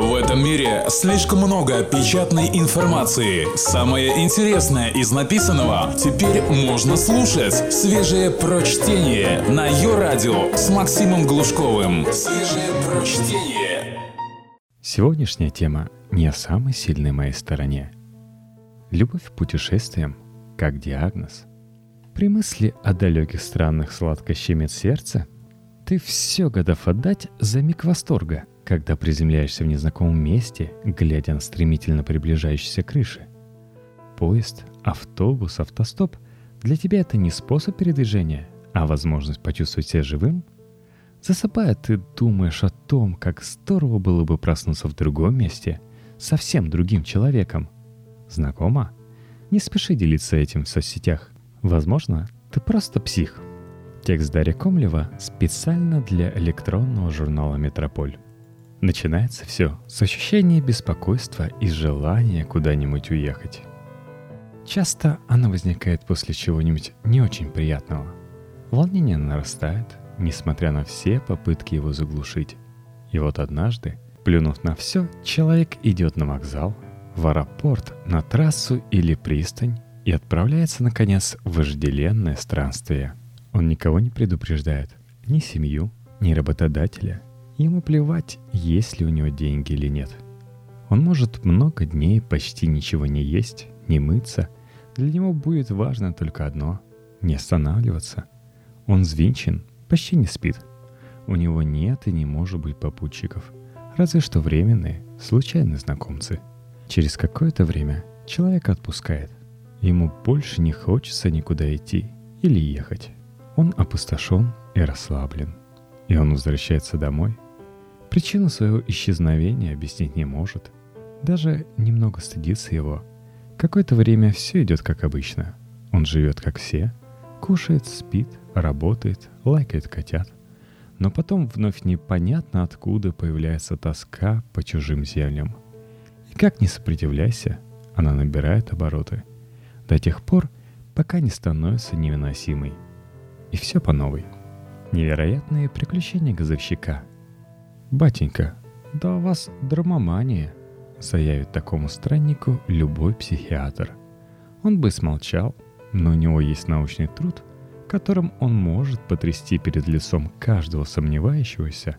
В этом мире слишком много печатной информации. Самое интересное из написанного теперь можно слушать. Свежее прочтение на ее радио с Максимом Глушковым. Свежее прочтение. Сегодняшняя тема не о самой сильной моей стороне. Любовь к путешествиям как диагноз. При мысли о далеких странах сладко щемит сердце, ты все готов отдать за миг восторга – когда приземляешься в незнакомом месте, глядя на стремительно приближающиеся крыши. Поезд, автобус, автостоп – для тебя это не способ передвижения, а возможность почувствовать себя живым? Засыпая, ты думаешь о том, как здорово было бы проснуться в другом месте, совсем другим человеком. Знакомо? Не спеши делиться этим в соцсетях. Возможно, ты просто псих. Текст Дарья Комлева специально для электронного журнала «Метрополь». Начинается все с ощущения беспокойства и желания куда-нибудь уехать. Часто она возникает после чего-нибудь не очень приятного. Волнение нарастает, несмотря на все попытки его заглушить. И вот однажды, плюнув на все, человек идет на вокзал, в аэропорт, на трассу или пристань и отправляется, наконец, в вожделенное странствие. Он никого не предупреждает, ни семью, ни работодателя, Ему плевать, есть ли у него деньги или нет. Он может много дней почти ничего не есть, не мыться. Для него будет важно только одно — не останавливаться. Он взвинчен, почти не спит. У него нет и не может быть попутчиков. Разве что временные, случайные знакомцы. Через какое-то время человек отпускает. Ему больше не хочется никуда идти или ехать. Он опустошен и расслаблен. И он возвращается домой — Причину своего исчезновения объяснить не может. Даже немного стыдится его. Какое-то время все идет как обычно. Он живет как все. Кушает, спит, работает, лайкает котят. Но потом вновь непонятно откуда появляется тоска по чужим землям. И как не сопротивляйся, она набирает обороты. До тех пор, пока не становится невыносимой. И все по новой. Невероятные приключения газовщика – «Батенька, да у вас драмомания», — заявит такому страннику любой психиатр. Он бы смолчал, но у него есть научный труд, которым он может потрясти перед лицом каждого сомневающегося.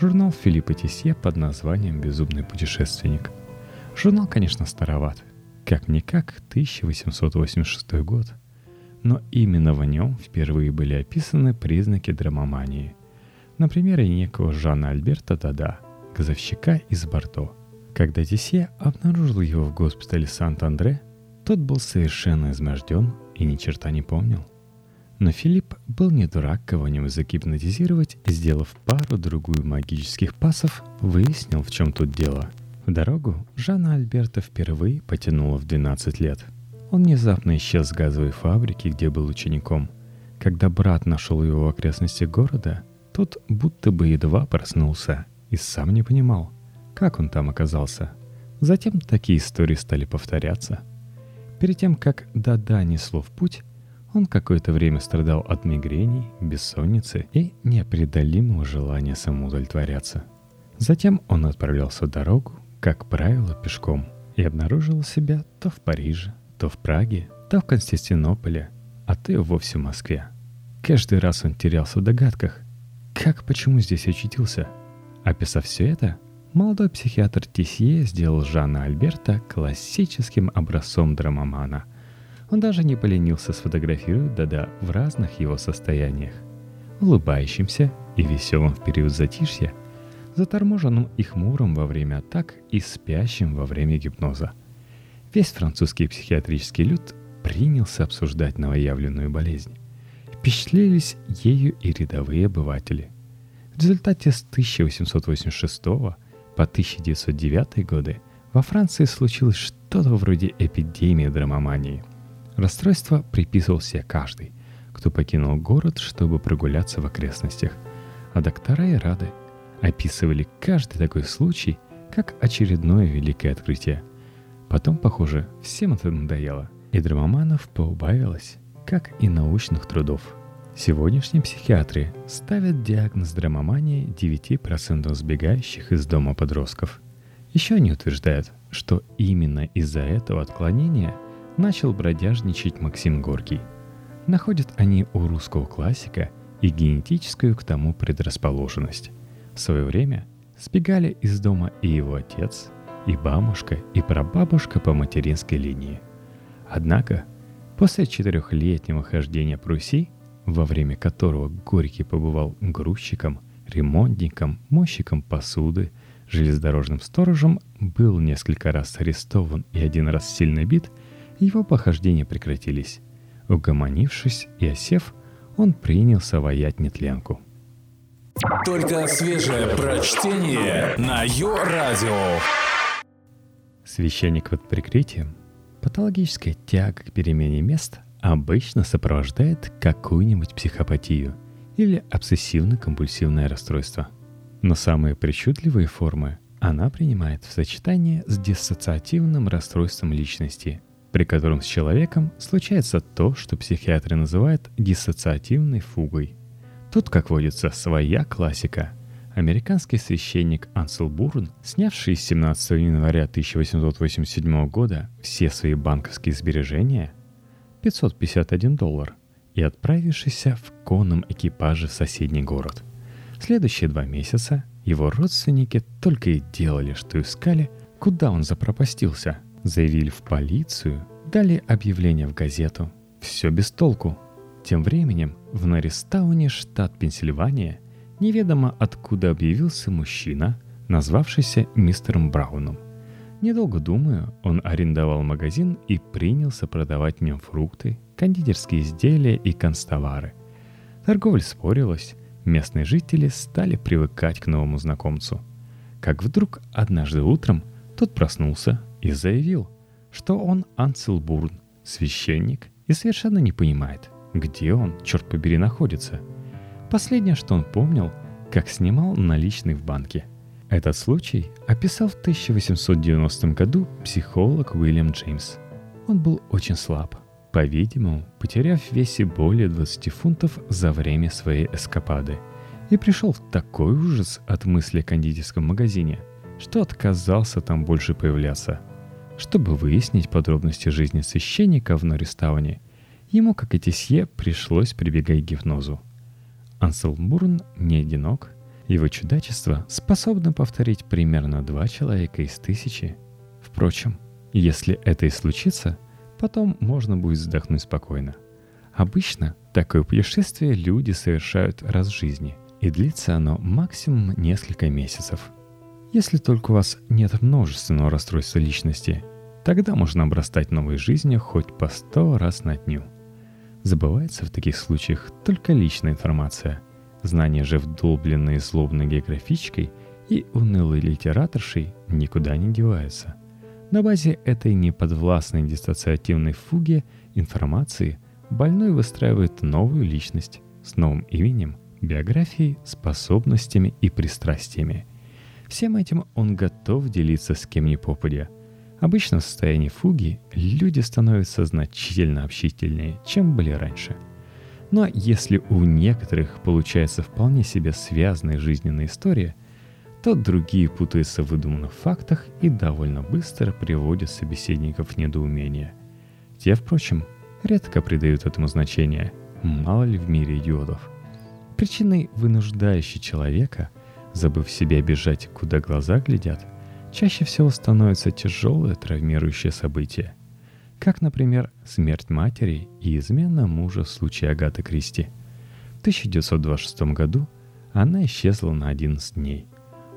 Журнал Филиппа Тисье под названием «Безумный путешественник». Журнал, конечно, староват. Как-никак 1886 год. Но именно в нем впервые были описаны признаки драмомании – на примере некого Жана Альберта Дада, газовщика из Бордо. Когда Тесье обнаружил его в госпитале Сант-Андре, тот был совершенно изможден и ни черта не помнил. Но Филипп был не дурак кого-нибудь загипнотизировать и, сделав пару-другую магических пасов, выяснил, в чем тут дело. В дорогу Жана Альберта впервые потянуло в 12 лет. Он внезапно исчез с газовой фабрики, где был учеником. Когда брат нашел его в окрестностях города, тот будто бы едва проснулся и сам не понимал, как он там оказался. Затем такие истории стали повторяться. Перед тем, как Дада несло в путь, он какое-то время страдал от мигрений, бессонницы и непреодолимого желания самоудовлетворяться. Затем он отправлялся в дорогу, как правило, пешком, и обнаружил себя то в Париже, то в Праге, то в Константинополе, а то и вовсе в Москве. Каждый раз он терялся в догадках, как почему здесь очутился? Описав все это, молодой психиатр Тисье сделал Жана Альберта классическим образцом драмомана. Он даже не поленился сфотографировать Дада в разных его состояниях. Улыбающимся и веселым в период затишья, заторможенным и хмурым во время атак и спящим во время гипноза. Весь французский психиатрический люд принялся обсуждать новоявленную болезнь впечатлились ею и рядовые обыватели. В результате с 1886 по 1909 годы во Франции случилось что-то вроде эпидемии драмомании. Расстройство приписывал себе каждый, кто покинул город, чтобы прогуляться в окрестностях. А доктора и рады описывали каждый такой случай как очередное великое открытие. Потом, похоже, всем это надоело, и драмоманов поубавилось как и научных трудов. Сегодняшние психиатры ставят диагноз драмомании 9% сбегающих из дома подростков. Еще они утверждают, что именно из-за этого отклонения начал бродяжничать Максим Горький. Находят они у русского классика и генетическую к тому предрасположенность. В свое время сбегали из дома и его отец, и бабушка, и прабабушка по материнской линии. Однако, после четырехлетнего хождения по Руси, во время которого Горький побывал грузчиком, ремонтником, мойщиком посуды, железнодорожным сторожем, был несколько раз арестован и один раз сильно бит, его похождения прекратились. Угомонившись и осев, он принялся воять нетленку. Только свежее прочтение на Йо-Радио. Священник под прикрытием, патологическая тяга к перемене мест обычно сопровождает какую-нибудь психопатию или обсессивно-компульсивное расстройство. Но самые причудливые формы она принимает в сочетании с диссоциативным расстройством личности, при котором с человеком случается то, что психиатры называют диссоциативной фугой. Тут, как водится, своя классика – американский священник Ансел Бурн, снявший 17 января 1887 года все свои банковские сбережения, 551 доллар, и отправившийся в конном экипаже в соседний город. Следующие два месяца его родственники только и делали, что искали, куда он запропастился. Заявили в полицию, дали объявление в газету. Все без толку. Тем временем в Наристауне, штат Пенсильвания, неведомо откуда объявился мужчина, назвавшийся мистером Брауном. Недолго думая, он арендовал магазин и принялся продавать в нем фрукты, кондитерские изделия и констовары. Торговля спорилась, местные жители стали привыкать к новому знакомцу. Как вдруг однажды утром тот проснулся и заявил, что он Ансел Бурн, священник, и совершенно не понимает, где он, черт побери, находится – Последнее, что он помнил, как снимал наличные в банке. Этот случай описал в 1890 году психолог Уильям Джеймс. Он был очень слаб, по-видимому, потеряв в весе более 20 фунтов за время своей эскапады, и пришел в такой ужас от мысли о кондитерском магазине, что отказался там больше появляться. Чтобы выяснить подробности жизни священника в Норристауне, ему, как и Тесье, пришлось прибегать к гипнозу – Анселбурн не одинок. Его чудачество способно повторить примерно два человека из тысячи. Впрочем, если это и случится, потом можно будет вздохнуть спокойно. Обычно такое путешествие люди совершают раз в жизни, и длится оно максимум несколько месяцев. Если только у вас нет множественного расстройства личности, тогда можно обрастать новой жизнью хоть по сто раз на дню – Забывается в таких случаях только личная информация. Знания же, вдолбленные злобной географичкой и унылой литераторшей, никуда не деваются. На базе этой неподвластной диссоциативной фуги информации больной выстраивает новую личность с новым именем, биографией, способностями и пристрастиями. Всем этим он готов делиться с кем ни попадя – Обычно в состоянии фуги люди становятся значительно общительнее, чем были раньше. Но если у некоторых получается вполне себе связанная жизненная история, то другие путаются в выдуманных фактах и довольно быстро приводят собеседников в недоумение. Те, впрочем, редко придают этому значение, мало ли в мире идиотов. Причиной, вынуждающей человека, забыв себя бежать, куда глаза глядят, чаще всего становится тяжелое травмирующее событие, как, например, смерть матери и измена мужа в случае Агаты Кристи. В 1926 году она исчезла на 11 дней.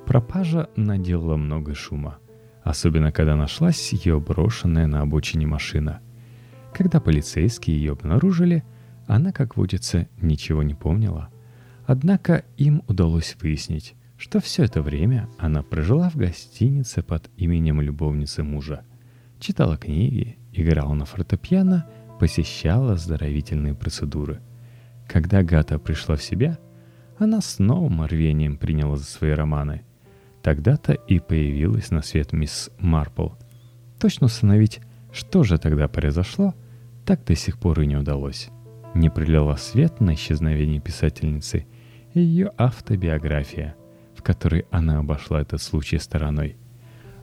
Пропажа наделала много шума, особенно когда нашлась ее брошенная на обочине машина. Когда полицейские ее обнаружили, она, как водится, ничего не помнила. Однако им удалось выяснить, что все это время она прожила в гостинице под именем любовницы мужа, читала книги, играла на фортепиано, посещала оздоровительные процедуры. Когда Гата пришла в себя, она с новым рвением приняла за свои романы. Тогда-то и появилась на свет мисс Марпл. Точно установить, что же тогда произошло, так до сих пор и не удалось. Не пролила свет на исчезновение писательницы ее автобиография – которой она обошла этот случай стороной.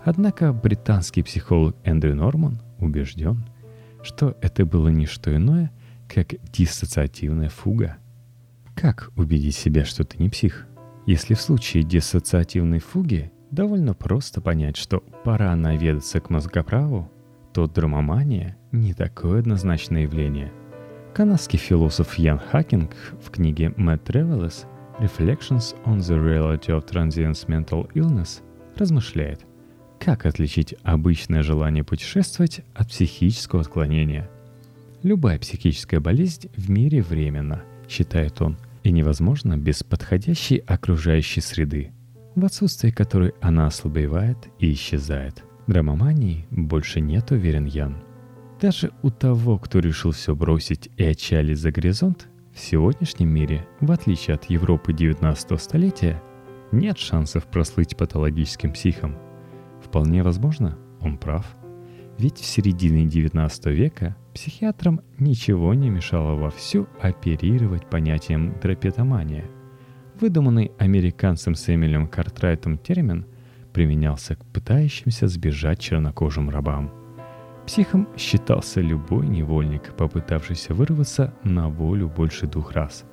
Однако британский психолог Эндрю Норман убежден, что это было не что иное, как диссоциативная фуга. Как убедить себя, что ты не псих? Если в случае диссоциативной фуги довольно просто понять, что пора наведаться к мозгоправу, то драмомания не такое однозначное явление. Канадский философ Ян Хакинг в книге Mad Travelers Reflections on the Reality of Transience Mental Illness размышляет, как отличить обычное желание путешествовать от психического отклонения. Любая психическая болезнь в мире временна, считает он, и невозможна без подходящей окружающей среды, в отсутствии которой она ослабевает и исчезает. Драмомании больше нет, уверен Ян. Даже у того, кто решил все бросить и отчалить за горизонт, в сегодняшнем мире, в отличие от Европы 19 столетия, нет шансов прослыть патологическим психом – Вполне возможно, он прав. Ведь в середине XIX века психиатрам ничего не мешало вовсю оперировать понятием драпетомания. Выдуманный американцем Сэмюэлем Картрайтом термин применялся к пытающимся сбежать чернокожим рабам. Психом считался любой невольник, попытавшийся вырваться на волю больше двух раз.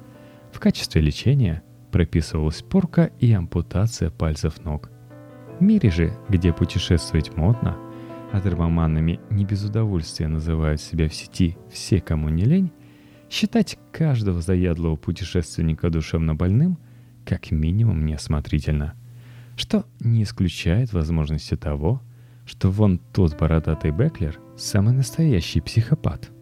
В качестве лечения прописывалась порка и ампутация пальцев ног – в мире же, где путешествовать модно, а дермоманами не без удовольствия называют себя в сети все, кому не лень, считать каждого заядлого путешественника душевно больным как минимум неосмотрительно, что не исключает возможности того, что вон тот бородатый Беклер – самый настоящий психопат –